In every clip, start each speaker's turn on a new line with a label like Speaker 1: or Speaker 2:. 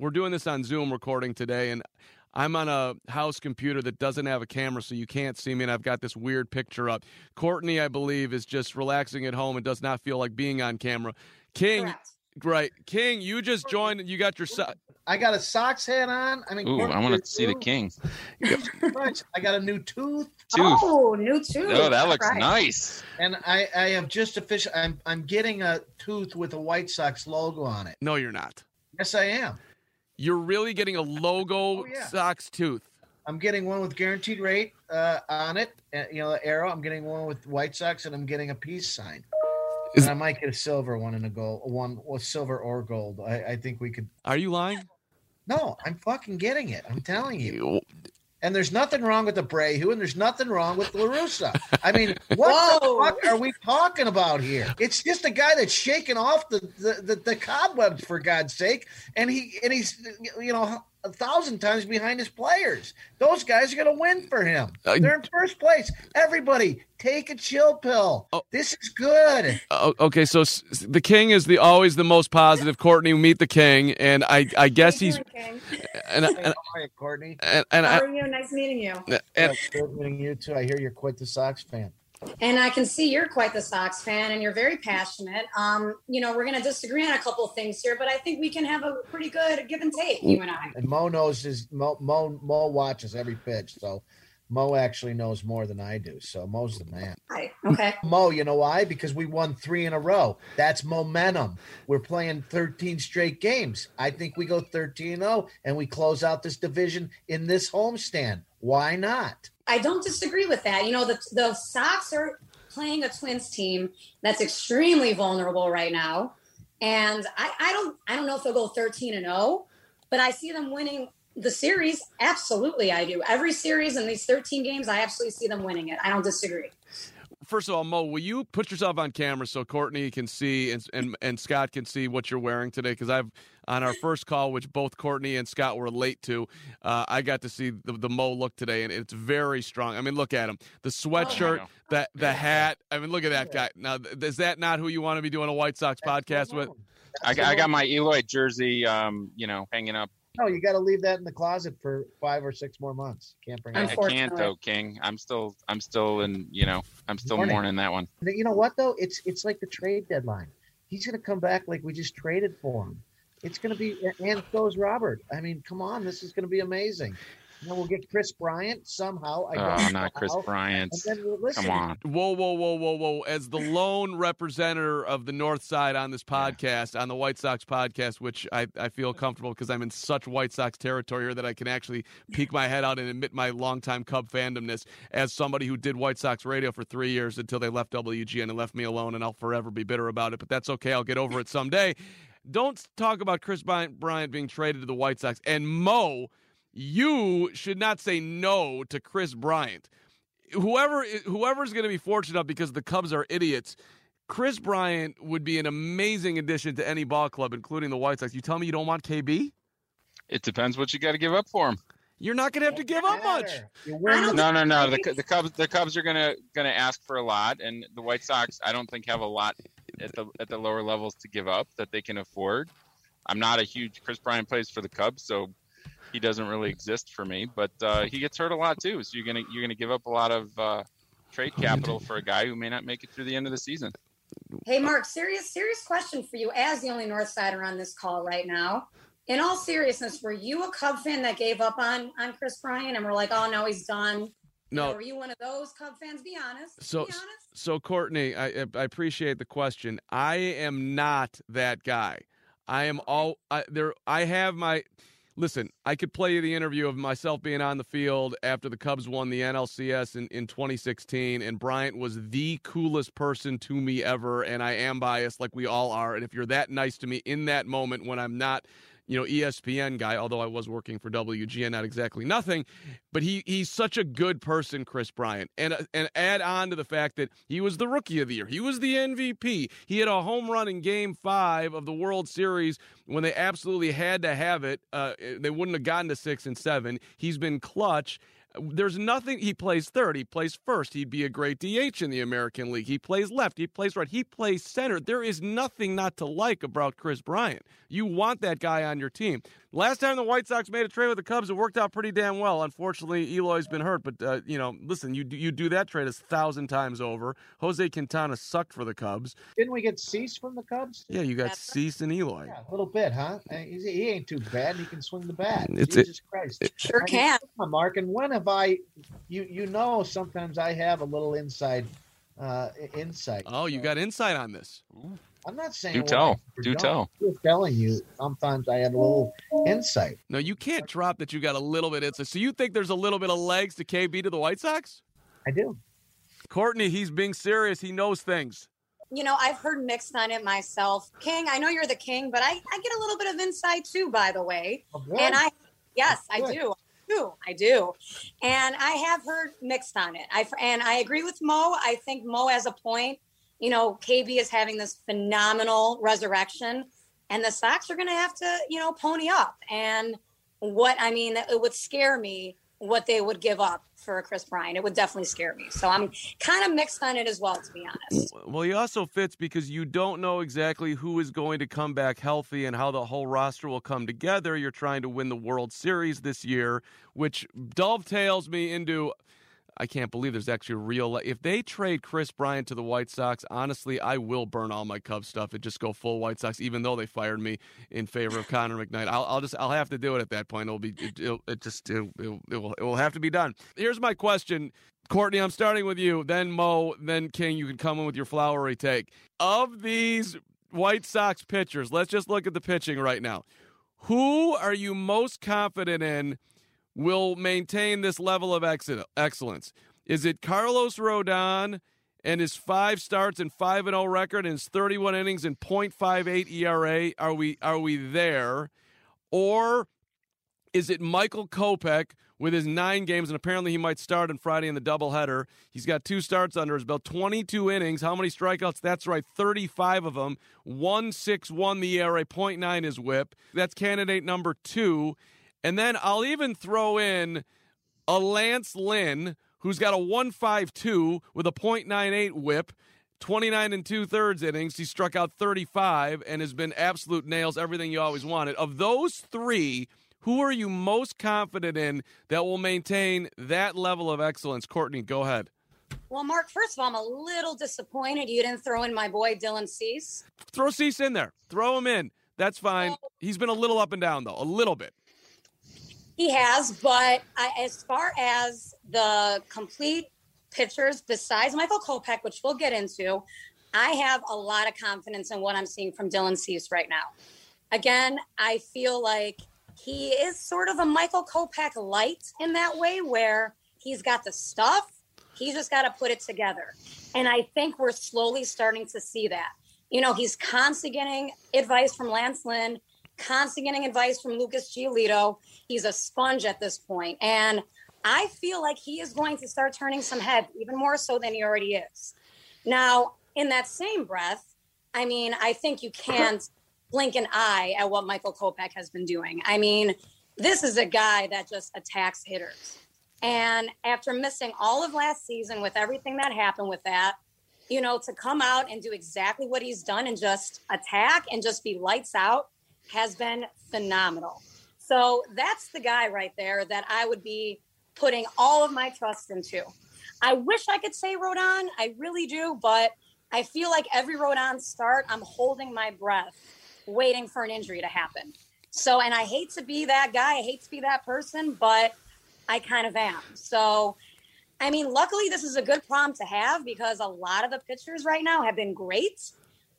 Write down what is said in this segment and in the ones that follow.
Speaker 1: We're doing this on Zoom recording today, and I'm on a house computer that doesn't have a camera, so you can't see me, and I've got this weird picture up. Courtney, I believe, is just relaxing at home and does not feel like being on camera. King,
Speaker 2: Correct.
Speaker 1: right? King, you just joined. You got your. So-
Speaker 3: I got a socks hat on. I mean,
Speaker 4: Ooh,
Speaker 3: Courtney
Speaker 4: I want to see the
Speaker 3: too.
Speaker 4: king.
Speaker 3: I got a new tooth,
Speaker 4: Tooth.
Speaker 2: Oh, new tooth.
Speaker 4: Oh, that looks
Speaker 2: Right.
Speaker 4: nice.
Speaker 3: and I, I have just official. I'm I'm getting a tooth with a White Sox logo on it.
Speaker 1: no, you're not.
Speaker 3: Yes, I am.
Speaker 1: You're really getting a logo
Speaker 3: Oh, yeah.
Speaker 1: Sox tooth.
Speaker 3: I'm getting one with guaranteed rate uh, on it. Uh, you know, the arrow. I'm getting one with White Sox, and I'm getting a peace sign.
Speaker 1: Is-
Speaker 3: and I might get a silver one and a gold, one with silver or gold. I, I think we could.
Speaker 1: Are you lying?
Speaker 3: No, I'm fucking getting it. I'm telling you. And there's nothing wrong with the Abreu, and there's nothing wrong with La Russa. I mean, what the fuck are we talking about here? It's just a guy that's shaking off the the, the, the cobwebs for God's sake, and he and he's you know a thousand times behind his players. Those guys are going to win for him. They're in first place. Everybody, take a chill pill.
Speaker 1: Oh.
Speaker 3: This is good.
Speaker 1: Uh, okay, so s- s- the king is the always the most positive. Courtney, meet the king, and I I guess
Speaker 2: How
Speaker 1: he's
Speaker 2: doing, King?
Speaker 1: and
Speaker 3: Hey,
Speaker 1: and
Speaker 3: how are you, Courtney?
Speaker 1: and, and,
Speaker 2: How
Speaker 1: I,
Speaker 2: are you? Nice meeting you.
Speaker 1: and
Speaker 3: Yeah, good meeting you too. I hear you're quite the Sox fan.
Speaker 2: And I can see you're quite the Sox fan, and you're very passionate. Um, you know, we're going to disagree on a couple of things here, but I think we can have a pretty good give and take, you and I.
Speaker 3: And Mo knows his Mo, Mo Mo watches every pitch, so Mo actually knows more than I do. So Mo's the man.
Speaker 2: Hi. Okay.
Speaker 3: Mo, you know why? Because we won three in a row. That's momentum. We're playing 13 straight games. I think we go 13 0 and we close out this division in this homestand. Why not?
Speaker 2: I don't disagree with that. You know, the the Sox are playing a Twins team that's extremely vulnerable right now, and I, I don't I don't know if they'll go thirteen and zero, but I see them winning the series. Absolutely, I do. Every series in these thirteen games, I absolutely see them winning it. I don't disagree.
Speaker 1: First of all, Mo, will you put yourself on camera so Courtney can see and and, and Scott can see what you're wearing today? Because I've on our first call, which both Courtney and Scott were late to, uh, I got to see the, the Mo look today, and it's very strong. I mean, look at him, the sweatshirt,
Speaker 4: Oh,
Speaker 1: the the hat. I mean, look at that guy. Now, th- is that not who you want to be doing a White Sox podcast with?
Speaker 4: I got, I got my Eloy jersey, um, you know, hanging up.
Speaker 3: No, you got to leave that in the closet for five or six more months. Can't bring it.
Speaker 4: I can't though, King. I'm still, I'm still in, you know, I'm still
Speaker 3: Morning.
Speaker 4: mourning that one.
Speaker 3: You know what though? It's it's like the trade deadline. He's going to come back like we just traded for him. It's going to be and goes Robert. I mean, come on, this is going to be amazing. You know, we'll get Kris Bryant somehow. I
Speaker 4: Oh,
Speaker 3: don't know
Speaker 4: Chris
Speaker 3: how.
Speaker 4: Bryant.
Speaker 3: And then, listen,
Speaker 4: Come on.
Speaker 1: Whoa, whoa, whoa, whoa, whoa! As the lone representative of the North Side on this podcast, on the White Sox podcast, which I, I feel comfortable because I'm in such White Sox territory here that I can actually peek my head out and admit my longtime Cub fandomness as somebody who did White Sox radio for three years until they left WGN and left me alone, and I'll forever be bitter about it. But that's okay; I'll get over it someday. Don't talk about Kris Bryant, Bryant being traded to the White Sox and Mo. You should not say no to Kris Bryant whoever whoever's going to be fortunate enough because the Cubs are idiots. Kris Bryant would be an amazing addition to any ball club, including the White Sox. You tell me you don't want KB?
Speaker 4: It depends what you got to give up for him.
Speaker 1: You're not going to have to give up much.
Speaker 3: You
Speaker 2: I
Speaker 3: win
Speaker 2: don't-
Speaker 4: No, no, no. The, the Cubs, the Cubs are gonna gonna ask for a lot, and the White Sox, I don't think have a lot at the at the lower levels to give up that they can afford. I'm not a huge Kris Bryant plays for the Cubs, so he doesn't really exist for me. But uh, he gets hurt a lot too, so you're gonna you're gonna give up a lot of uh, trade capital for a guy who may not make it through the end of the season.
Speaker 2: Hey, Mark, serious, serious question for you as the only North Sider on this call right now. In all seriousness, were you a Cub fan that gave up on on Kris Bryant and we're like, oh no, he's done?
Speaker 1: No.
Speaker 2: were you one of those Cub fans? Be honest.
Speaker 1: So,
Speaker 2: Be honest.
Speaker 1: so Courtney, I, I appreciate the question. I am not that guy. I am all I, there. I have my. Listen, I could play you the interview of myself being on the field after the Cubs won the NLCS in, in 2016, and Bryant was the coolest person to me ever. And I am biased, like we all are. And if you're that nice to me in that moment when I'm not you know, ESPN guy, although I was working for WGN, not exactly nothing, but he he's such a good person, Kris Bryant. And uh, and add on to the fact that he was the rookie of the year. He was the MVP. He had a home run in game 5 of the World Series when they absolutely had to have it. Uh, they wouldn't have gotten to 6 and 7. He's been clutch there's nothing. He plays third. He plays first. He'd be a great DH in the American League. He plays left. He plays right. He plays center. There is nothing not to like about Kris Bryant. You want that guy on your team. Last time the White Sox made a trade with the Cubs, it worked out pretty damn well. Unfortunately, Eloy's been hurt, but uh, you know, listen, you do, you do that trade a thousand times over. Jose Quintana sucked for the Cubs.
Speaker 3: Didn't we get Cease from the Cubs?
Speaker 1: Yeah, you got Cease and Eloy.
Speaker 3: Yeah, a little bit, huh? He ain't too bad. He can swing the bat.
Speaker 1: It's
Speaker 3: Jesus it, Christ,
Speaker 1: it,
Speaker 2: sure can.
Speaker 3: Mark, and when have I? You you know, sometimes I have a little inside uh, insight.
Speaker 1: Oh, you got insight on this.
Speaker 3: I'm not saying.
Speaker 4: Do tell. Do tell.
Speaker 3: I'm telling you, sometimes I have a little insight.
Speaker 1: No, you can't drop that you got a little bit insight. So you think there's a little bit of legs to KB to the White Sox?
Speaker 3: I do.
Speaker 1: Courtney, he's being serious. He knows things.
Speaker 2: You know, I've heard mixed on it myself. King, I know you're the king, but I, I get a little bit of insight too, by the way.
Speaker 3: Oh,
Speaker 2: and I, yes, I do. I do. I do. And I have heard mixed on it. I and I agree with Mo. I think Mo has a point you know, KB is having this phenomenal resurrection, and the Sox are going to have to, you know, pony up. And what I mean, it would scare me what they would give up for a Kris Bryant. It would definitely scare me. So I'm kind of mixed on it as well, to be honest.
Speaker 1: Well, he also fits because you don't know exactly who is going to come back healthy and how the whole roster will come together. You're trying to win the World Series this year, which dovetails me into I can't believe there's actually a real. If they trade Kris Bryant to the White Sox, honestly, I will burn all my Cubs stuff and just go full White Sox, even though they fired me in favor of Connor McKnight. I'll, I'll just I'll have to do it at that point. It'll be it, it'll, it just it, it, it, will, it will have to be done. Here's my question. Courtney, I'm starting with you, then Mo, then King. You can come in with your flowery take. Of these White Sox pitchers, let's just look at the pitching right now. Who are you most confident in will maintain this level of excellence? Is it Carlos Rodon and his five starts and 5 and 0 record and his 31 innings and 0.58 ERA? Are we are we there? Or is it Michael Kopech with his nine games, and apparently he might start on Friday in the doubleheader. He's got two starts under his belt, 22 innings. How many strikeouts? That's right, 35 of them. 161 the ERA, 0.9 is whip. That's candidate number two. And then I'll even throw in a Lance Lynn, who's got a 152 with a .98 whip, 29 and two thirds innings. He struck out 35 and has been absolute nails, everything you always wanted. Of those three, who are you most confident in that will maintain that level of excellence? Courtney, go ahead.
Speaker 2: Well, Mark, first of all, I'm a little disappointed you didn't throw in my boy Dylan Cease.
Speaker 1: Throw Cease in there. Throw him in. That's fine. He's been a little up and down, though, a little bit.
Speaker 2: He has, but I, as far as the complete pitchers, besides Michael Kopech, which we'll get into, I have a lot of confidence in what I'm seeing from Dylan Cease right now. Again, I feel like he is sort of a Michael Kopech light in that way, where he's got the stuff, he's just got to put it together. And I think we're slowly starting to see that. You know, he's constantly getting advice from Lance Lynn constantly getting advice from Lucas Giolito. He's a sponge at this point. And I feel like he is going to start turning some heads, even more so than he already is. Now, in that same breath, I mean, I think you can't blink an eye at what Michael Kopech has been doing. I mean, this is a guy that just attacks hitters. And after missing all of last season with everything that happened with that, you know, to come out and do exactly what he's done and just attack and just be lights out has been phenomenal. So that's the guy right there that I would be putting all of my trust into. I wish I could say Rodon. I really do, but I feel like every Rodon start, I'm holding my breath, waiting for an injury to happen. So, and I hate to be that guy. I hate to be that person, but I kind of am. So, I mean, luckily, this is a good problem to have because a lot of the pitchers right now have been great.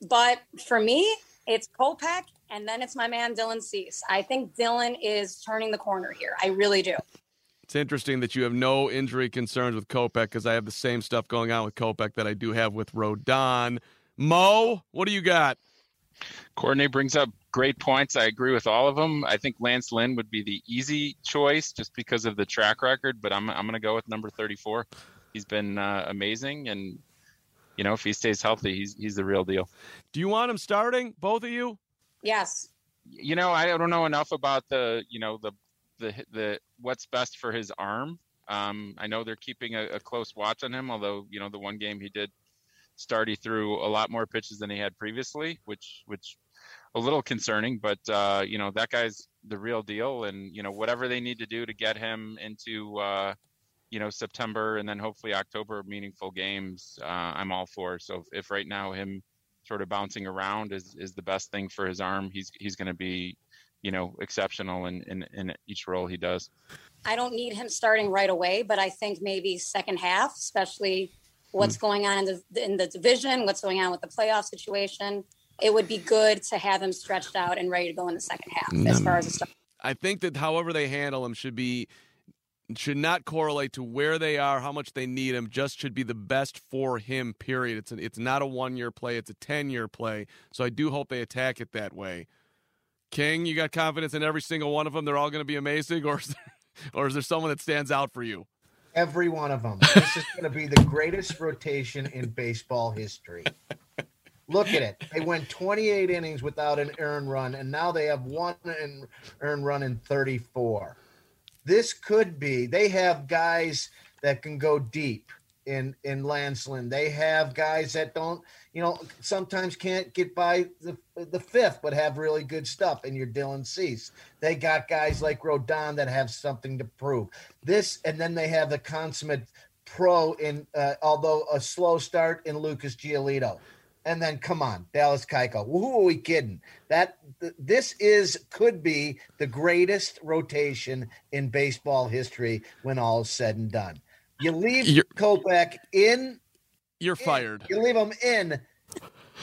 Speaker 2: But for me, it's Kopech and then it's my man Dylan Cease. I think Dylan is turning the corner here. I really do.
Speaker 1: It's interesting that you have no injury concerns with Kopech because I have the same stuff going on with Kopech that I do have with Rodon. Mo, what do you got?
Speaker 4: Courtney brings up great points. I agree with all of them. I think Lance Lynn would be the easy choice just because of the track record, but I'm I'm going to go with number 34. He's been uh, amazing, and you know if he stays healthy, he's he's the real deal.
Speaker 1: Do you want him starting, both of you?
Speaker 2: Yes.
Speaker 4: You know, I don't know enough about the you know the the the what's best for his arm. Um, I know they're keeping a, a close watch on him, although you know the one game he did start, he threw a lot more pitches than he had previously, which which a little concerning. But uh, you know that guy's the real deal, and you know whatever they need to do to get him into uh, you know September and then hopefully October meaningful games, uh, I'm all for. So if, if right now him sort of bouncing around is is the best thing for his arm, he's he's going to be you know exceptional in, in in each role he does.
Speaker 2: I don't need him starting right away, but I think maybe second half, especially what's mm. going on in the in the division, what's going on with the playoff situation. It would be good to have him stretched out and ready to go in the second half as far as the start.
Speaker 1: I think that however they handle him should be should not correlate to where they are, how much they need him. Just should be the best for him. Period. It's a, it's not a one year play. It's a ten year play. So I do hope they attack it that way. King, you got confidence in every single one of them. They're all going to be amazing, or is there, or is there someone that stands out for you?
Speaker 3: Every one of them. This is going to be the greatest rotation in baseball history. Look at it. They went 28 innings without an earned run, and now they have one earned run in 34. This could be. They have guys that can go deep in in Lance Lynn. They have guys that don't, you know, sometimes can't get by the the fifth, but have really good stuff. And your Dylan Cease. They got guys like Rodon that have something to prove. This, and then they have the consummate pro in, uh, although a slow start in Lucas Giolito. And then come on, Dallas Keuchel. Who are we kidding? That th- this is could be the greatest rotation in baseball history when all is said and done. You leave you're, Kopech in.
Speaker 1: You're
Speaker 3: in,
Speaker 1: fired.
Speaker 3: You leave him in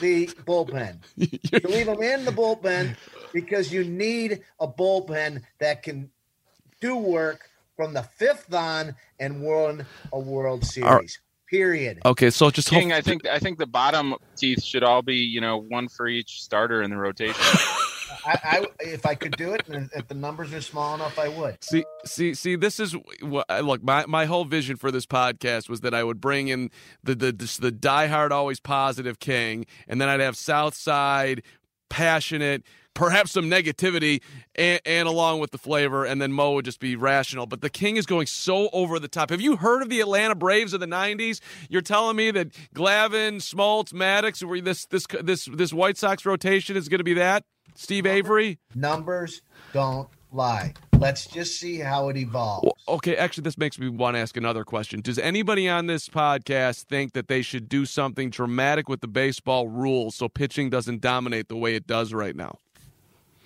Speaker 3: the bullpen. you leave him in the bullpen because you need a bullpen that can do work from the fifth on and win a World Series. Period.
Speaker 1: Okay, so just
Speaker 4: King, hope- I think I think the bottom teeth should all be you know one for each starter in the rotation.
Speaker 3: I, I, if I could do it, and if the numbers are small enough, I would.
Speaker 1: See, see, see. This is what look. My my whole vision for this podcast was that I would bring in the the the, the diehard, always positive King, and then I'd have Southside passionate perhaps some negativity and, and, along with the flavor, and then Mo would just be rational. But the King is going so over the top. Have you heard of the Atlanta Braves of the '90s? You're telling me that Glavine, Smoltz, Maddux, where this this this this White Sox rotation is going to be that? Steve Avery?
Speaker 3: Numbers don't lie. Let's just see how it evolves.
Speaker 1: Well, okay, actually, this makes me want to ask another question. Does anybody on this podcast think that they should do something dramatic with the baseball rules so pitching doesn't dominate the way it does right now?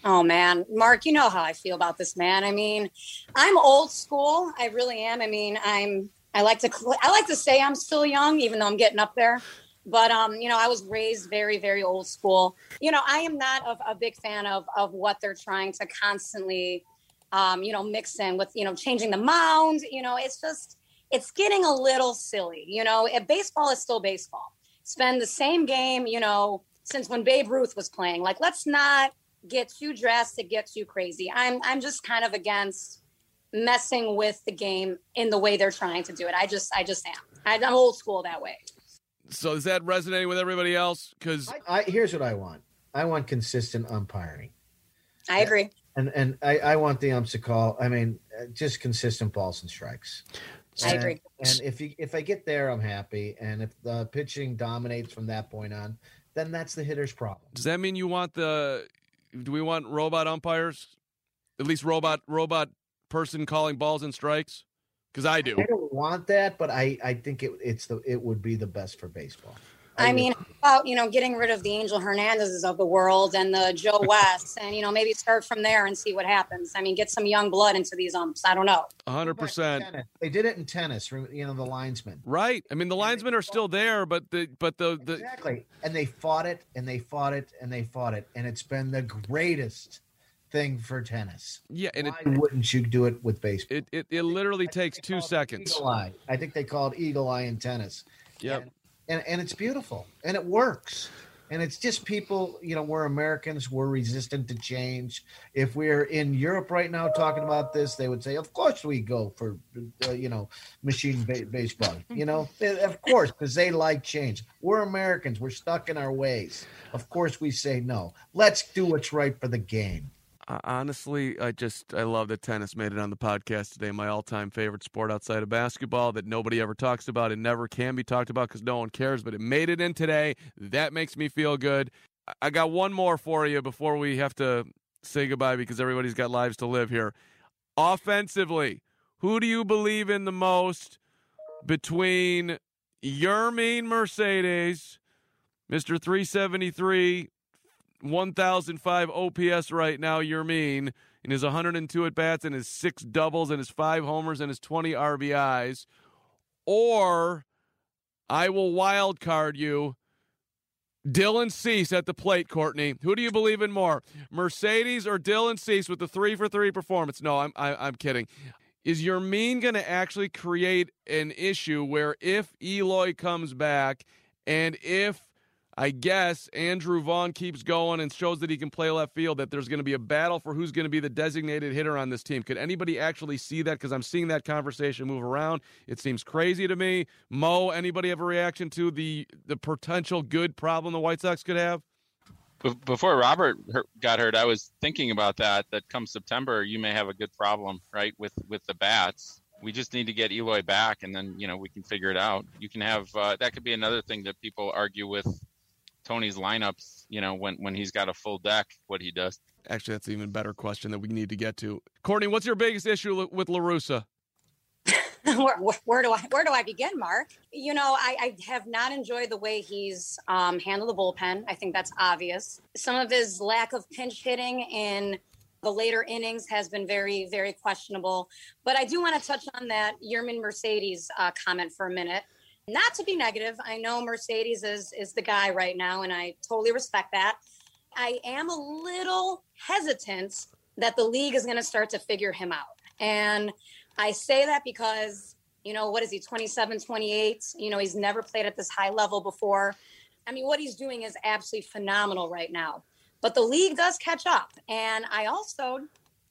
Speaker 2: Oh man, Mark, you know how I feel about this man. I mean, I'm old school. I really am. I mean, I'm. I like to. I like to say I'm still young, even though I'm getting up there. But um, you know, I was raised very, very old school. You know, I am not a, a big fan of of what they're trying to constantly, um, you know, mix in with you know changing the mound. You know, it's just it's getting a little silly. You know, if baseball is still baseball. Spend the same game. You know, since when Babe Ruth was playing. Like, let's not get too drastic, get too crazy. I'm I'm just kind of against messing with the game in the way they're trying to do it. I just I just am. I'm old school that way.
Speaker 1: So is that resonating with everybody else? Because
Speaker 3: I, I, here's what I want. I want consistent umpiring.
Speaker 2: I agree.
Speaker 3: And and I, I want the umps to call. I mean, uh, just consistent balls and strikes.
Speaker 2: I and, agree.
Speaker 3: And if you if I get there, I'm happy. And if the pitching dominates from that point on, then that's the hitter's problem.
Speaker 1: Does that mean you want the do we want robot umpires? At least robot robot person calling balls and strikes? Because I do.
Speaker 3: I don't want that, but I I think it it's the it would be the best for baseball.
Speaker 2: I mean, about you know, getting rid of the Angel Hernandezes of the world and the Joe West, and you know, maybe start from there and see what happens. I mean, get some young blood into these umps. I don't know.
Speaker 1: hundred percent.
Speaker 3: They did it in tennis. You know, the linesmen.
Speaker 1: Right. I mean, the linesmen are still there, but the but the, the
Speaker 3: exactly. And they fought it, and they fought it, and they fought it, and it's been the greatest thing for tennis.
Speaker 1: Yeah, and
Speaker 3: why it, wouldn't you do it with baseball?
Speaker 1: It it, it literally takes two seconds.
Speaker 3: Eagle eye. I think they call it eagle eye in tennis.
Speaker 1: Yep.
Speaker 3: And, and, and it's beautiful and it works. And it's just people you know we're americans we're resistant to change. If we're in europe right now talking about this they would say of course we go for uh, you know machine ba- baseball you know? Of course because they like change. We're americans we're stuck in our ways. Of course we say no. Let's do what's right for the game
Speaker 1: honestly, I just I love that tennis made it on the podcast today. My all-time favorite sport outside of basketball that nobody ever talks about and never can be talked about because no one cares. But it made it in today. That makes me feel good. I got one more for you before we have to say goodbye because everybody's got lives to live here. Offensively, who do you believe in the most between Yermin Mercedes, Mister 373 1005 OPS right now, Yermin, in his 102 at bats and his six doubles and his five homers and his 20 RBIs. Or I will wild card you. Dylan Cease at the plate, Courtney. Who do you believe in more, Mercedes or Dylan Cease with the three for three performance? No, I'm I, am i am kidding. Is Yermin going to actually create an issue where if Eloy comes back and if I guess Andrew Vaughn keeps going and shows that he can play left field, that there's going to be a battle for who's going to be the designated hitter on this team. Could anybody actually see that? Because I'm seeing that conversation move around. It seems crazy to me. Mo, anybody have a reaction to the the potential good problem the White Sox could have?
Speaker 4: Before Robert got hurt, I was thinking about that. That come September, you may have a good problem, right, with with the bats we just need to get Eloy back, and then you know we can figure it out. You can have uh, that could be another thing that people argue with Tony's lineups, you know, when when he's got a full deck, what he does.
Speaker 1: Actually, that's an even better question that we need to get to. Courtney, what's your biggest issue with La Russa?
Speaker 2: where, where, do I where do I begin, Mark? You know, I, I have not enjoyed the way he's um, handled the bullpen. I think that's obvious. Some of his lack of pinch hitting in the later innings has been very, very questionable. But I do want to touch on that Yermin Mercedes uh, comment for a minute. Not to be negative, I know Mercedes is is the guy right now, and I totally respect that. I am a little hesitant that the league is going to start to figure him out. And I say that because, you know, what is he, 27, 28? You know, he's never played at this high level before. I mean, what he's doing is absolutely phenomenal right now. But the league does catch up. And I also,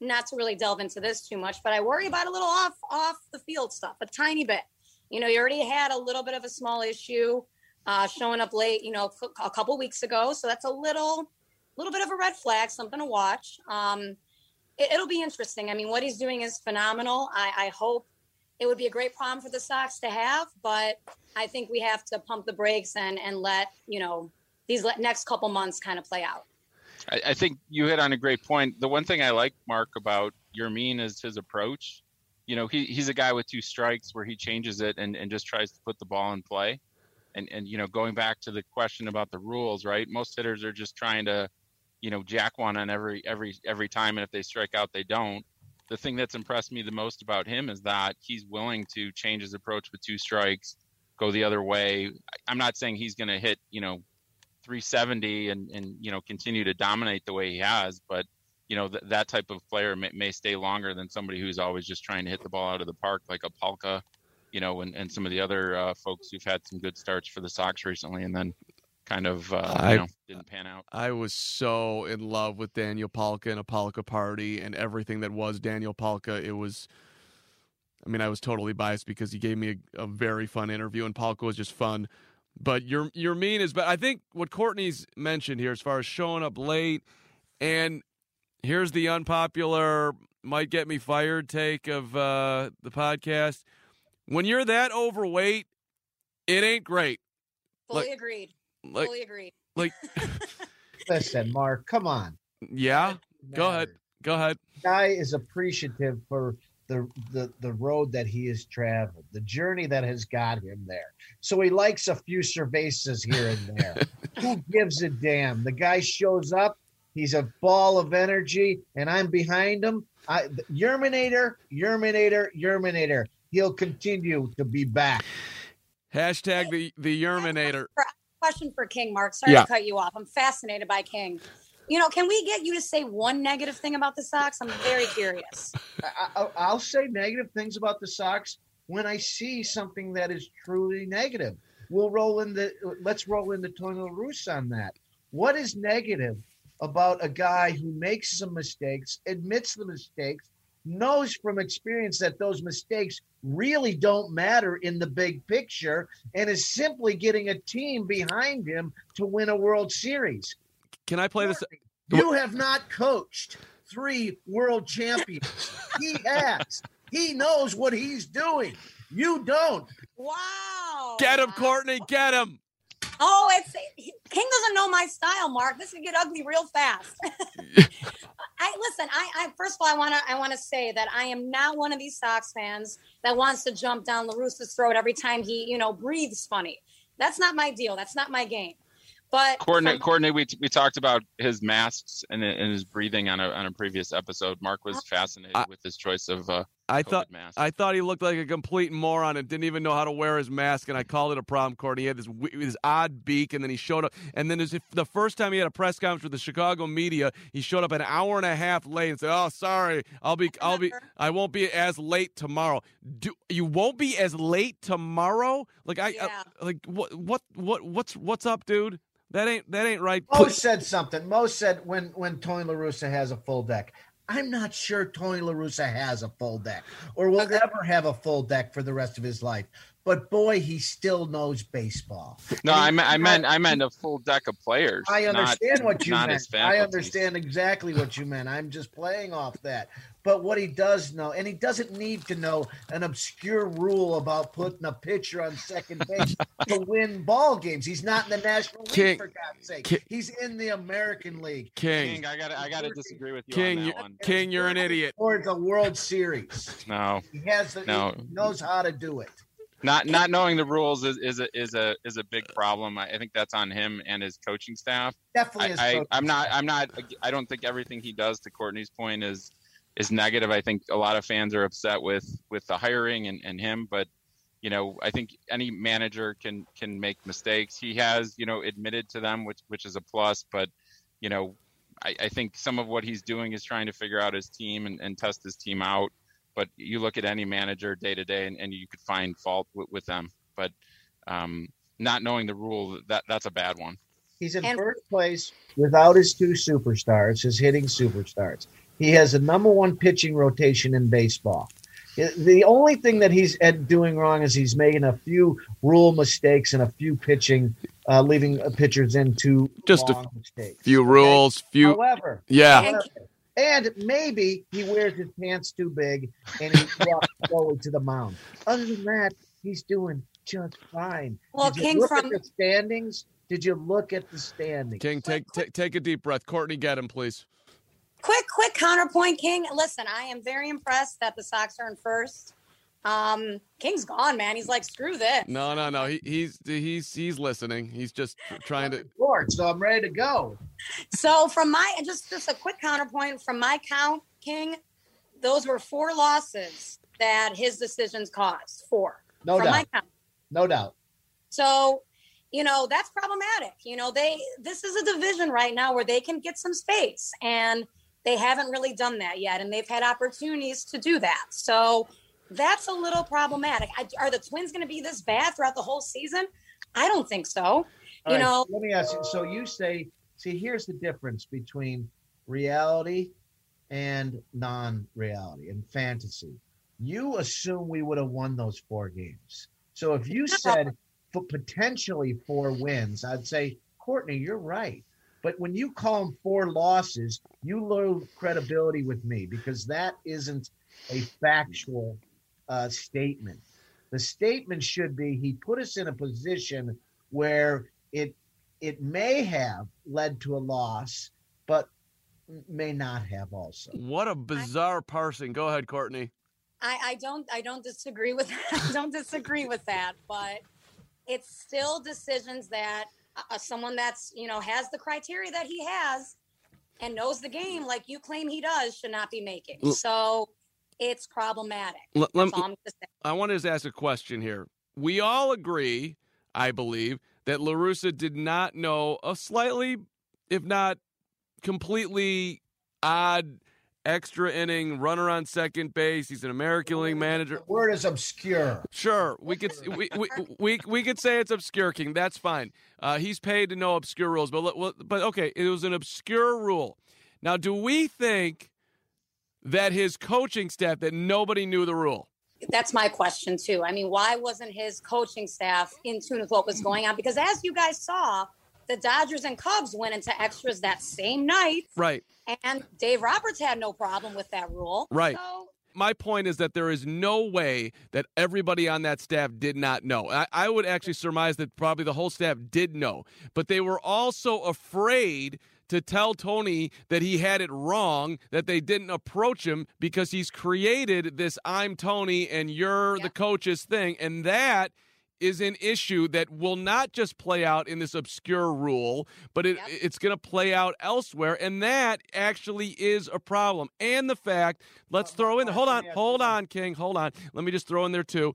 Speaker 2: not to really delve into this too much, but I worry about a little off off the field stuff, a tiny bit you know, you already had a little bit of a small issue uh, showing up late, you know, a couple weeks ago. So that's a little, little bit of a red flag, something to watch. Um, it, will be interesting. I mean, what he's doing is phenomenal. I, I hope it would be a great problem for the Sox to have, but I think we have to pump the brakes and and let you know these next couple months kind of play out.
Speaker 4: I, I think you hit on a great point. The one thing I like, Mark, about Yermin is his approach you know, he, he's a guy with two strikes where he changes it and, and just tries to put the ball in play. And, and, you know, going back to the question about the rules, right? Most hitters are just trying to, you know, jack one on every, every, every time. And if they strike out, they don't. The thing that's impressed me the most about him is that he's willing to change his approach with two strikes, go the other way. I'm not saying he's going to hit, you know, 370 and, and, you know, continue to dominate the way he has, but you know th- that type of player may, may, stay longer than somebody who's always just trying to hit the ball out of the park like a Palka, you know, and, and some of the other uh, folks who've had some good starts for the Sox recently, and then kind of uh, I, know, didn't pan out.
Speaker 1: I was so in love with Daniel Palka and a Palka party and everything that was Daniel Palka. It was. I mean, I was totally biased because he gave me a, a very fun interview, and Palka was just fun. But your Yermin is, but I think what Courtney's mentioned here, as far as showing up late, and here's the unpopular, might get me fired take of uh, the podcast. When you're that overweight, it ain't great.
Speaker 2: Fully like, agreed. Like, Fully agreed.
Speaker 1: Like,
Speaker 3: listen, Mark, come on.
Speaker 1: Yeah, go ahead. Go ahead.
Speaker 3: Guy is appreciative for the, the the road that he has traveled, the journey that has got him there. So he likes a few cervezas here and there. Who gives a damn? The guy shows up. He's a ball of energy, and I'm behind him. I, Yerminator, Yerminator, Yerminator. He'll continue to be back.
Speaker 1: Hashtag the the Yerminator.
Speaker 2: Question for King, Mark. Sorry
Speaker 1: Yeah.
Speaker 2: to cut you off. I'm fascinated by King. You know, can we get you to say one negative thing about the Sox? I'm very curious.
Speaker 3: I, I, I'll say negative things about the Sox when I see something that is truly negative. We'll roll in the let's roll into Tony La Russa on that. What is negative about a guy who makes some mistakes, admits the mistakes, knows from experience that those mistakes really don't matter in the big picture, and is simply getting a team behind him to win a World Series?
Speaker 1: Can I play this?
Speaker 3: You have not coached three world champions. he has. He knows what he's doing. You don't.
Speaker 2: Wow.
Speaker 1: Get him, Courtney. Get him.
Speaker 2: Oh, it's King doesn't know my style, Mark. This could get ugly real fast. I listen. I, I first of all, I want to I want to say that I am not one of these Sox fans that wants to jump down LaRussa's throat every time he you know breathes funny. That's not my deal. That's not my game. But
Speaker 4: Courtney,
Speaker 2: from-
Speaker 4: Courtney, we we talked about his masks and, and his breathing on a on a previous episode. Mark was fascinated
Speaker 1: I-
Speaker 4: with his choice of uh,
Speaker 1: I
Speaker 4: COVID
Speaker 1: thought
Speaker 4: mask.
Speaker 1: I thought he looked like a complete moron and didn't even know how to wear his mask, and I called it a problem. Court. he had this wi- his odd beak, and then he showed up, and then as if the first time he had a press conference with the Chicago media, he showed up an hour and a half late and said, "Oh, sorry, I'll be, I'll be, I won't be as late tomorrow." Do you won't be as late tomorrow? Like I,
Speaker 2: Yeah.
Speaker 1: uh, like what, what, what, what's, what's up, dude? That ain't, that ain't right.
Speaker 3: Mo said something. Mo said when when Tony La Russa has a full deck. I'm not sure Tony La Russa has a full deck or will ever have a full deck for the rest of his life. But boy, he still knows baseball.
Speaker 4: no, I,
Speaker 3: he-
Speaker 4: meant I meant I meant a full deck of players.
Speaker 3: I
Speaker 4: not-
Speaker 3: understand what you
Speaker 4: not
Speaker 3: meant.
Speaker 4: his
Speaker 3: I understand exactly what you meant. I'm just playing off that. But what he does know, and he doesn't need to know an obscure rule about putting a pitcher on second base to win ball games. He's not in the National League, for God's sake.
Speaker 1: King-
Speaker 3: He's in the American League.
Speaker 1: King,
Speaker 4: King, I got I got to disagree with you
Speaker 1: King,
Speaker 4: on
Speaker 1: you-
Speaker 4: that one.
Speaker 1: King, you're an idiot.
Speaker 3: Towards the World Series.
Speaker 4: No,
Speaker 3: He has the
Speaker 4: No.
Speaker 3: he knows how to do it.
Speaker 4: Not not knowing the rules is, is a is a is a big problem. I, I think that's on him and his coaching staff.
Speaker 3: Definitely
Speaker 4: I, I I'm not. I'm not I don't think everything he does to Courtney's point is is negative. I think a lot of fans are upset with with the hiring and, and him, but you know, I think any manager can can make mistakes. He has, you know, admitted to them, which which is a plus, but you know, I, I think some of what he's doing is trying to figure out his team and, and test his team out. But you look at any manager day to day and, and you could find fault with, with them. But um, not knowing the rule, that that's a bad one.
Speaker 3: He's in
Speaker 2: And-
Speaker 3: first place without his two superstars, his hitting superstars. He has a number one pitching rotation in baseball. The only thing that he's doing wrong is he's making a few rule mistakes and a few pitching, uh, leaving uh, pitchers into
Speaker 1: Just a
Speaker 3: mistakes.
Speaker 1: Few
Speaker 3: okay?
Speaker 1: rules, few,
Speaker 3: However,
Speaker 1: yeah.
Speaker 2: And-
Speaker 3: and maybe he wears his pants too big and he walks slowly to the mound. Other than that, he's doing just fine.
Speaker 2: Well,
Speaker 3: Did you
Speaker 2: King
Speaker 3: look
Speaker 2: from-
Speaker 3: at the standings? Did you look at the standings?
Speaker 1: King, take, take, take a deep breath. Courtney, get him, please.
Speaker 2: quick, quick counterpoint, King. Listen, I am very impressed that the Sox are in first. Um, King's gone, man. He's like, screw this.
Speaker 1: No, no, no. He, he's he's he's listening. He's just trying to.
Speaker 3: Lord, so I'm ready to go.
Speaker 2: So from my just just a quick counterpoint from my count, King, those were four losses that his decisions caused. Four.
Speaker 3: No
Speaker 2: from
Speaker 3: doubt.
Speaker 2: my count.
Speaker 3: No doubt.
Speaker 2: So, you know, that's problematic. You know, they this is a division right now where they can get some space and they haven't really done that yet and they've had opportunities to do that. So, that's a little problematic. I, are the Twins going to be this bad throughout the whole season? I don't think so.
Speaker 3: All
Speaker 2: you
Speaker 3: right,
Speaker 2: know,
Speaker 3: let me ask you. So you say, see, here's the difference between reality and non-reality and fantasy. You assume we would have won those four games. So if you said potentially four wins, I'd say, Courtney, you're right. But when you call them four losses, you lose credibility with me because that isn't a factual uh, statement. The statement should be he put us in a position where it it may have led to a loss, but may not have also.
Speaker 1: What a bizarre parsing. Go ahead, Courtney.
Speaker 2: I, I don't I don't disagree with that. I don't disagree with that, but it's still decisions that uh, someone that's you know has the criteria that he has and knows the game like you claim he does should not be making.
Speaker 1: L-
Speaker 2: So it's problematic.
Speaker 1: L- lem-
Speaker 2: I'm gonna
Speaker 1: want to just ask a question here. We all agree, I believe, that LaRussa did not know a slightly, if not completely odd extra inning runner on second base. He's an American League manager.
Speaker 3: The word is obscure.
Speaker 1: Sure, we could we, we, we, we could say it's obscure, King. That's fine. Uh, he's paid to know obscure rules, but but okay, it was an obscure rule. Now, do we think that his coaching staff that nobody knew the rule?
Speaker 2: That's my question too. I mean, why wasn't his coaching staff in tune with what was going on? Because as you guys saw, the Dodgers and Cubs went into extras that same night,
Speaker 1: Right.
Speaker 2: and Dave Roberts had no problem with that rule.
Speaker 1: Right.
Speaker 2: So
Speaker 1: my point is that there is no way that everybody on that staff did not know. I, I would actually surmise that probably the whole staff did know, but they were also afraid to tell Tony that he had it wrong, that they didn't approach him because he's created this I'm Tony and you're the
Speaker 2: Yeah.
Speaker 1: coach's thing. And that is an issue that will not just play out in this obscure rule, but it,
Speaker 2: Yep.
Speaker 1: it's going to play out elsewhere. And that actually is a problem. And the fact, let's
Speaker 3: Well,
Speaker 1: throw in,
Speaker 3: Mark,
Speaker 1: hold on, hold
Speaker 3: you
Speaker 1: on, King, hold on. Let me just throw in there too.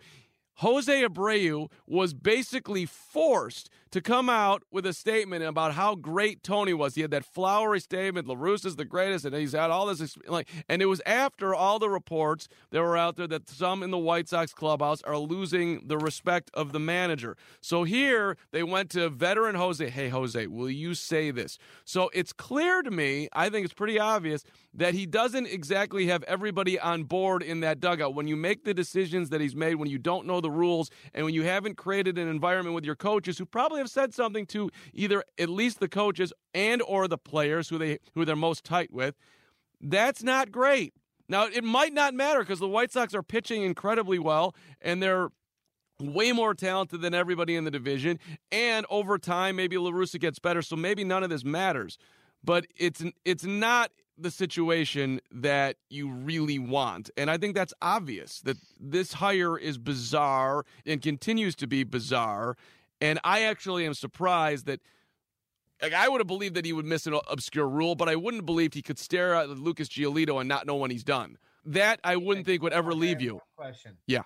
Speaker 1: Jose Abreu was basically forced to come out with a statement about how great Tony was. He had that flowery statement, LaRussa's the greatest, and he's had all this, like, and it was after all the reports that were out there that some in the White Sox clubhouse are losing the respect of the manager. So here they went to veteran Jose. Hey, Jose, will you say this? So it's clear to me, I think it's pretty obvious, that he doesn't exactly have everybody on board in that dugout. When you make the decisions that he's made, when you don't know the rules, and when you haven't created an environment with your coaches who probably have said something to either at least the coaches and or the players who they who they're most tight with, that's not great. Now it might not matter because the White Sox are pitching incredibly well and they're way more talented than everybody in the division. And over time, maybe LaRussa gets better, so maybe none of this matters. But it's it's not the situation that you really want. And I think that's obvious that this hire is bizarre and continues to be bizarre. And I actually am surprised that like I would have believed that he would miss an obscure rule, but I wouldn't have believed he could stare at Lucas Giolito and not know when he's done. That I wouldn't think would ever leave you.
Speaker 3: Question.
Speaker 1: Yeah.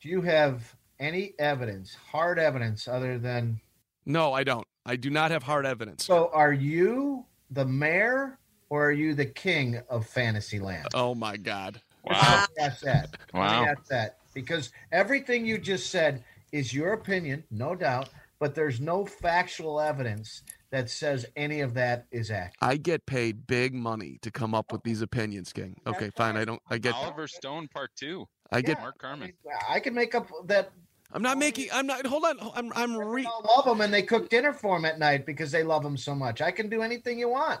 Speaker 3: Do you have any evidence, hard evidence, other than
Speaker 1: No, I don't. I do not have hard evidence.
Speaker 3: so? Are you the mayor or are you the king of Fantasyland?
Speaker 1: Oh my God.
Speaker 4: Wow.
Speaker 3: That's that.
Speaker 4: Wow.
Speaker 3: That's that. Because everything you just said is your opinion, no doubt, but there's no factual evidence that says any of that is accurate.
Speaker 1: I get paid big money to come up with these opinions, King. Okay, fine. I don't. I get.
Speaker 4: Oliver Stone Part Two.
Speaker 1: I get.
Speaker 3: Yeah.
Speaker 4: Mark Carman.
Speaker 3: I can make up that.
Speaker 1: I'm not making. I'm not. Hold on. I'm. I'm
Speaker 3: They
Speaker 1: re.
Speaker 3: all love them, and they cook dinner for him at night because they love him so much. I can do anything you want.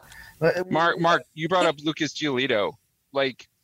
Speaker 4: Mark, Mark, you brought up Lucas Giolito. Like, Lu,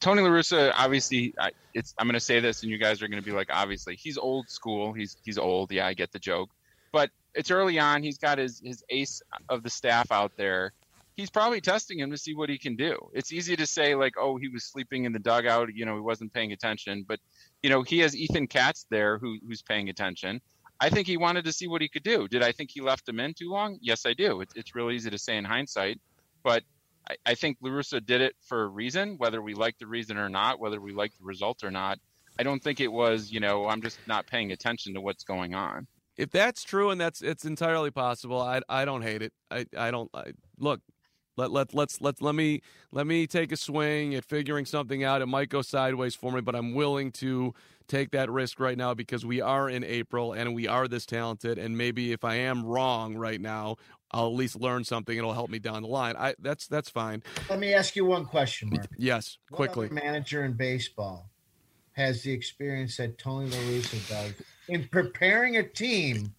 Speaker 4: Tony La Russa, obviously, I. I'm going to say this, and you guys are going to be like, obviously, he's old school. He's he's old. Yeah, I get the joke. But it's early on. He's got his his ace of the staff out there. He's probably testing him to see what he can do. It's easy to say like, oh, he was sleeping in the dugout. You know, he wasn't paying attention. But you know, he has Ethan Katz there who who's paying attention. I think he wanted to see what he could do. Did I think he left him in too long? Yes, I do. It's, it's really easy to say in hindsight, but I, I think La Russa did it for a reason, whether we like the reason or not, whether we like the result or not. I don't think it was, you know, I'm just not paying attention to what's going on.
Speaker 1: If that's true, and that's it's entirely possible. I. I don't hate it. I. I don't. I, look. Let let let's let let me let me take a swing at figuring something out. It might go sideways for me, but I'm willing to take that risk right now because we are in April and we are this talented. And maybe if I am wrong right now, I'll at least learn something. It'll help me down the line. I that's that's fine.
Speaker 3: Let me ask you one question, Mark.
Speaker 1: Yes,
Speaker 3: What
Speaker 1: quickly.
Speaker 3: other manager in baseball has the experience that Tony La Russa does in preparing a team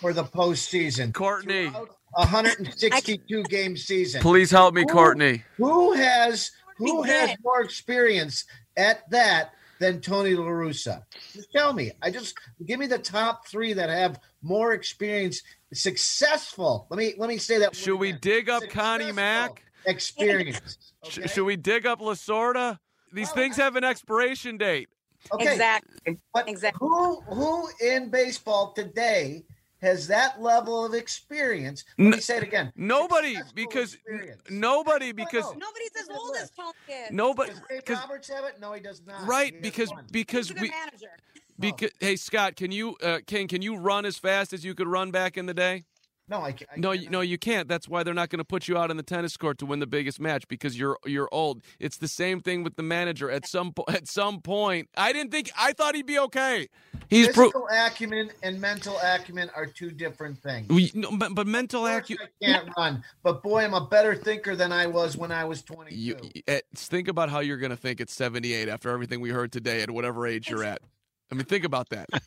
Speaker 3: for the postseason?
Speaker 1: Courtney,
Speaker 3: throughout a 162 game season.
Speaker 1: please help me,
Speaker 3: Who-
Speaker 1: Courtney.
Speaker 3: Who has who has more experience at that than Tony La Russa? Just tell me. I just give me the top three that have more experience, successful. Let me let me say that.
Speaker 1: Should we dig up Connie Mack?
Speaker 3: Experience.
Speaker 1: Sh-
Speaker 3: okay?
Speaker 1: Should we dig up Lasorda? These
Speaker 3: Well,
Speaker 1: things have an expiration date.
Speaker 3: Okay,
Speaker 2: Exactly.
Speaker 3: But
Speaker 2: Exactly.
Speaker 3: who who in baseball today has that level of experience? Let
Speaker 1: N-
Speaker 3: me say it again.
Speaker 1: Nobody,
Speaker 3: Successful
Speaker 1: because
Speaker 3: experience.
Speaker 1: nobody, because
Speaker 3: no.
Speaker 2: Nobody's as old as Tony is.
Speaker 1: nobody,
Speaker 3: Does Dave
Speaker 1: because
Speaker 3: Roberts have it? No, he does not.
Speaker 1: right,
Speaker 3: He
Speaker 1: because because
Speaker 2: He's a
Speaker 1: we
Speaker 2: manager.
Speaker 1: Because hey Scott, can you uh, King, can you run as fast as you could run back in the day?
Speaker 3: no, I, I
Speaker 1: No, you, no, you can't. That's why they're not going to put you out on the tennis court to win the biggest match because you're you're old. It's the same thing with the manager. At some po- at some point, I didn't think I thought he'd be okay. He's pro-
Speaker 3: Physical acumen and mental acumen are two different things.
Speaker 1: we, no, but, but mental acumen.
Speaker 3: I can't run, but boy, I'm a better thinker than I was when I was 22.
Speaker 1: You eh, think about how you're going to think at 78 after everything we heard today at whatever age you're at. I mean, think about that.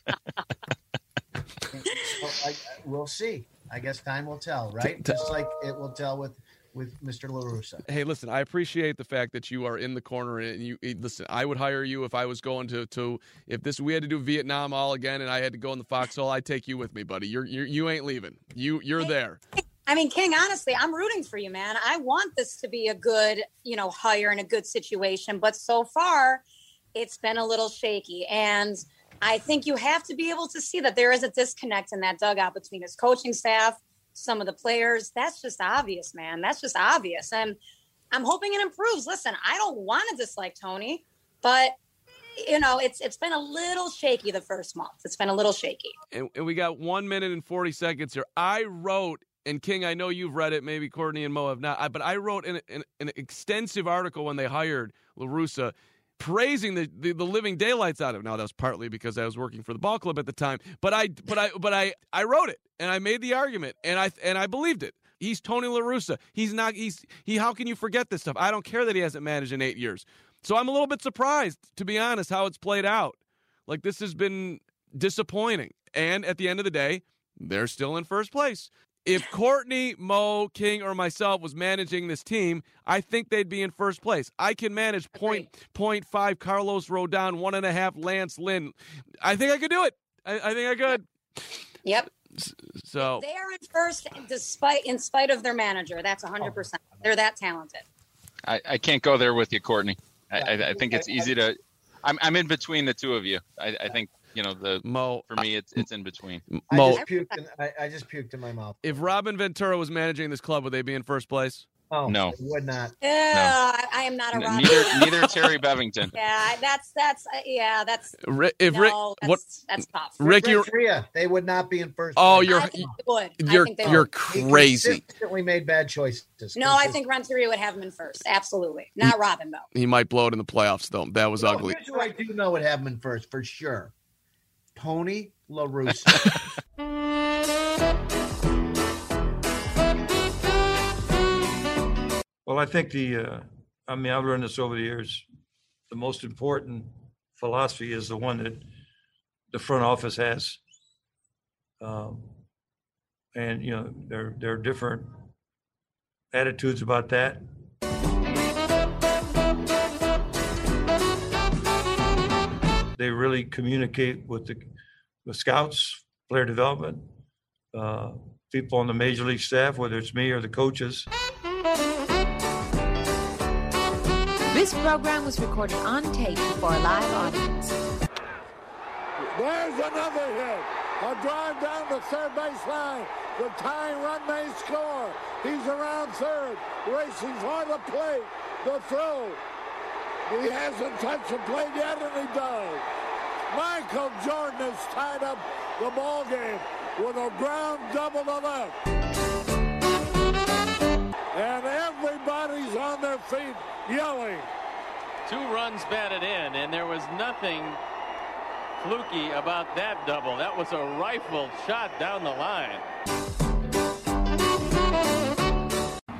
Speaker 3: Well, I, I- we'll see. I guess time will tell, right?
Speaker 1: t-
Speaker 3: Just like it will tell with with Mr. La Russa.
Speaker 1: hey, listen, I appreciate the fact that you are in the corner and you listen. I would hire you if I was going to to if this we had to do Vietnam all again and I had to go in the foxhole. I'd take you with me, buddy. You're, you're you ain't leaving. You you're there.
Speaker 2: I mean, King, honestly, I'm rooting for you, man. I want this to be a good, you know, hire and a good situation. But so far, it's been a little shaky. And I think you have to be able to see that there is a disconnect in that dugout between his coaching staff, some of the players. That's just obvious, man. That's just obvious. And I'm hoping it improves. Listen, I don't want to dislike Tony, but you know, it's it's been a little shaky the first month. It's been a little shaky.
Speaker 1: and, and we got one minute and 40 seconds here. I wrote, and King, I know you've read it, maybe Courtney and Mo have not, I- but I wrote an, an, an extensive article when they hired La Russa praising the, the, the living daylights out of. Now that was partly because I was working for the ball club at the time, but I but I but I I wrote it and I made the argument and I and I believed it. He's Tony La Russa. He's not he's he how can you forget this stuff? I don't care that he hasn't managed in 8 years. So I'm a little bit surprised to be honest how it's played out. Like this has been disappointing. And at the end of the day, they're still in first place. If Courtney, Mo, King, or myself was managing this team, I think they'd be in first place. I can manage point point five Carlos Rodon, one and a half Lance Lynn. I think I could do it. I, I think I could.
Speaker 2: Yep.
Speaker 1: So
Speaker 2: They are in first, despite in spite of their manager. That's 100. percent They're that talented.
Speaker 4: I, I can't go there with you, Courtney. I, I, I think it's easy to. I'm I'm in between the two of you. I, I think you know the
Speaker 1: Mo,
Speaker 4: for me it's it's in between.
Speaker 3: I
Speaker 1: Mo,
Speaker 3: just puked. In, I, I just puked in my mouth.
Speaker 1: if Robin Ventura was managing this club, would they be in first place?
Speaker 3: Oh
Speaker 4: No.
Speaker 3: would not.
Speaker 2: Yeah, I, I am not a
Speaker 4: N-
Speaker 2: Robin.
Speaker 4: neither neither Terry Bevington.
Speaker 2: Yeah, that's that's uh, yeah, that's
Speaker 1: Ri- If Rick,
Speaker 2: no, that's,
Speaker 1: what
Speaker 2: that's tough.
Speaker 1: Ricky?
Speaker 3: Renteria, they would not be in first.
Speaker 1: Oh,
Speaker 3: place.
Speaker 1: you're
Speaker 2: I think they would. I
Speaker 1: you're
Speaker 2: think they
Speaker 1: you're
Speaker 2: would.
Speaker 3: He
Speaker 1: crazy.
Speaker 3: consistently made bad choices.
Speaker 2: No, I think Renteria would have him in first. Absolutely, not Robin though.
Speaker 1: He might blow it in the playoffs though. That was
Speaker 3: No,
Speaker 1: ugly.
Speaker 3: Here's who I do know would have him in first for sure. Tony La Russa.
Speaker 5: Well, I think the, uh, I mean, I've learned this over the years. The most important philosophy is the one that the front office has. Um, and, you know, there, there are different attitudes about that. They really communicate with the, the scouts, player development, uh, people on the major league staff, whether it's me or the coaches.
Speaker 6: This program was recorded on tape for a live audience.
Speaker 7: There's another hit. A drive down the third base line. The tying run may score. He's around third, racing for the plate. The throw. He hasn't touched the plate yet, and he does. Michael Jordan has tied up the ball game with a ground double to left. And everybody's on their feet yelling.
Speaker 8: Two runs batted in, and there was nothing fluky about that double. That was a rifle shot down the line.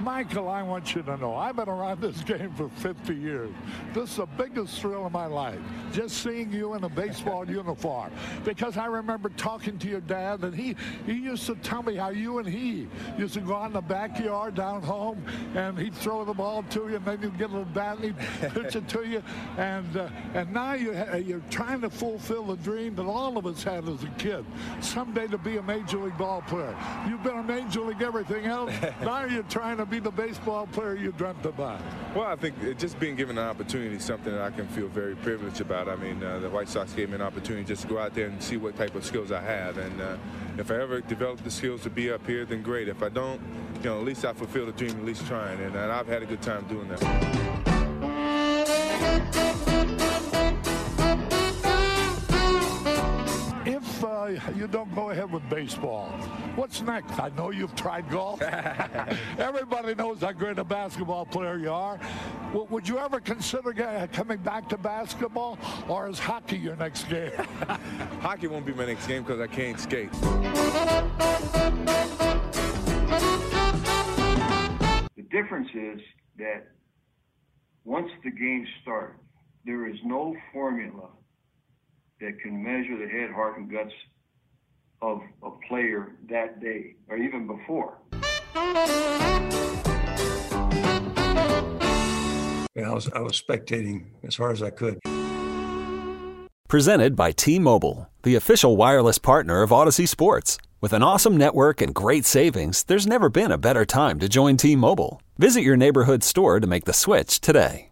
Speaker 7: Michael, I want you to know I've been around this game for 50 years. This is the biggest thrill of my life, just seeing you in a baseball uniform. Because I remember talking to your dad, and he, he used to tell me how you and he used to go out in the backyard down home, and he'd throw the ball to you, and then you'd get a little bat, and he'd pitch it to you. And, uh, and now you, you're trying to fulfill the dream that all of us had as a kid, someday to be a major league ball player. You've been a major league everything else. now you're trying to be the baseball player you dreamt about.
Speaker 9: Well, I think uh, just being given an opportunity is something that I can feel very privileged about. I mean, uh, the White Sox gave me an opportunity just to go out there and see what type of skills I have. And uh, if I ever develop the skills to be up here, then great. If I don't, you know, at least I fulfill the dream, at least trying. And, and I've had a good time doing that.
Speaker 7: If uh, you don't go ahead with baseball, what's next? I know you've tried golf. Everybody knows how great a basketball player you are. W- would you ever consider ge- coming back to basketball, or is hockey your next game?
Speaker 9: Hockey won't be my next game because I can't skate.
Speaker 10: The difference is that once the game starts, there is no formula that can measure the head, heart, and guts of a player that day or even before.
Speaker 5: Yeah, I was, I was spectating as hard as I could.
Speaker 11: Presented by T Mobile, the official wireless partner of Audacy Sports. With an awesome network and great savings, there's never been a better time to join T Mobile. Visit your neighborhood store to make the switch today.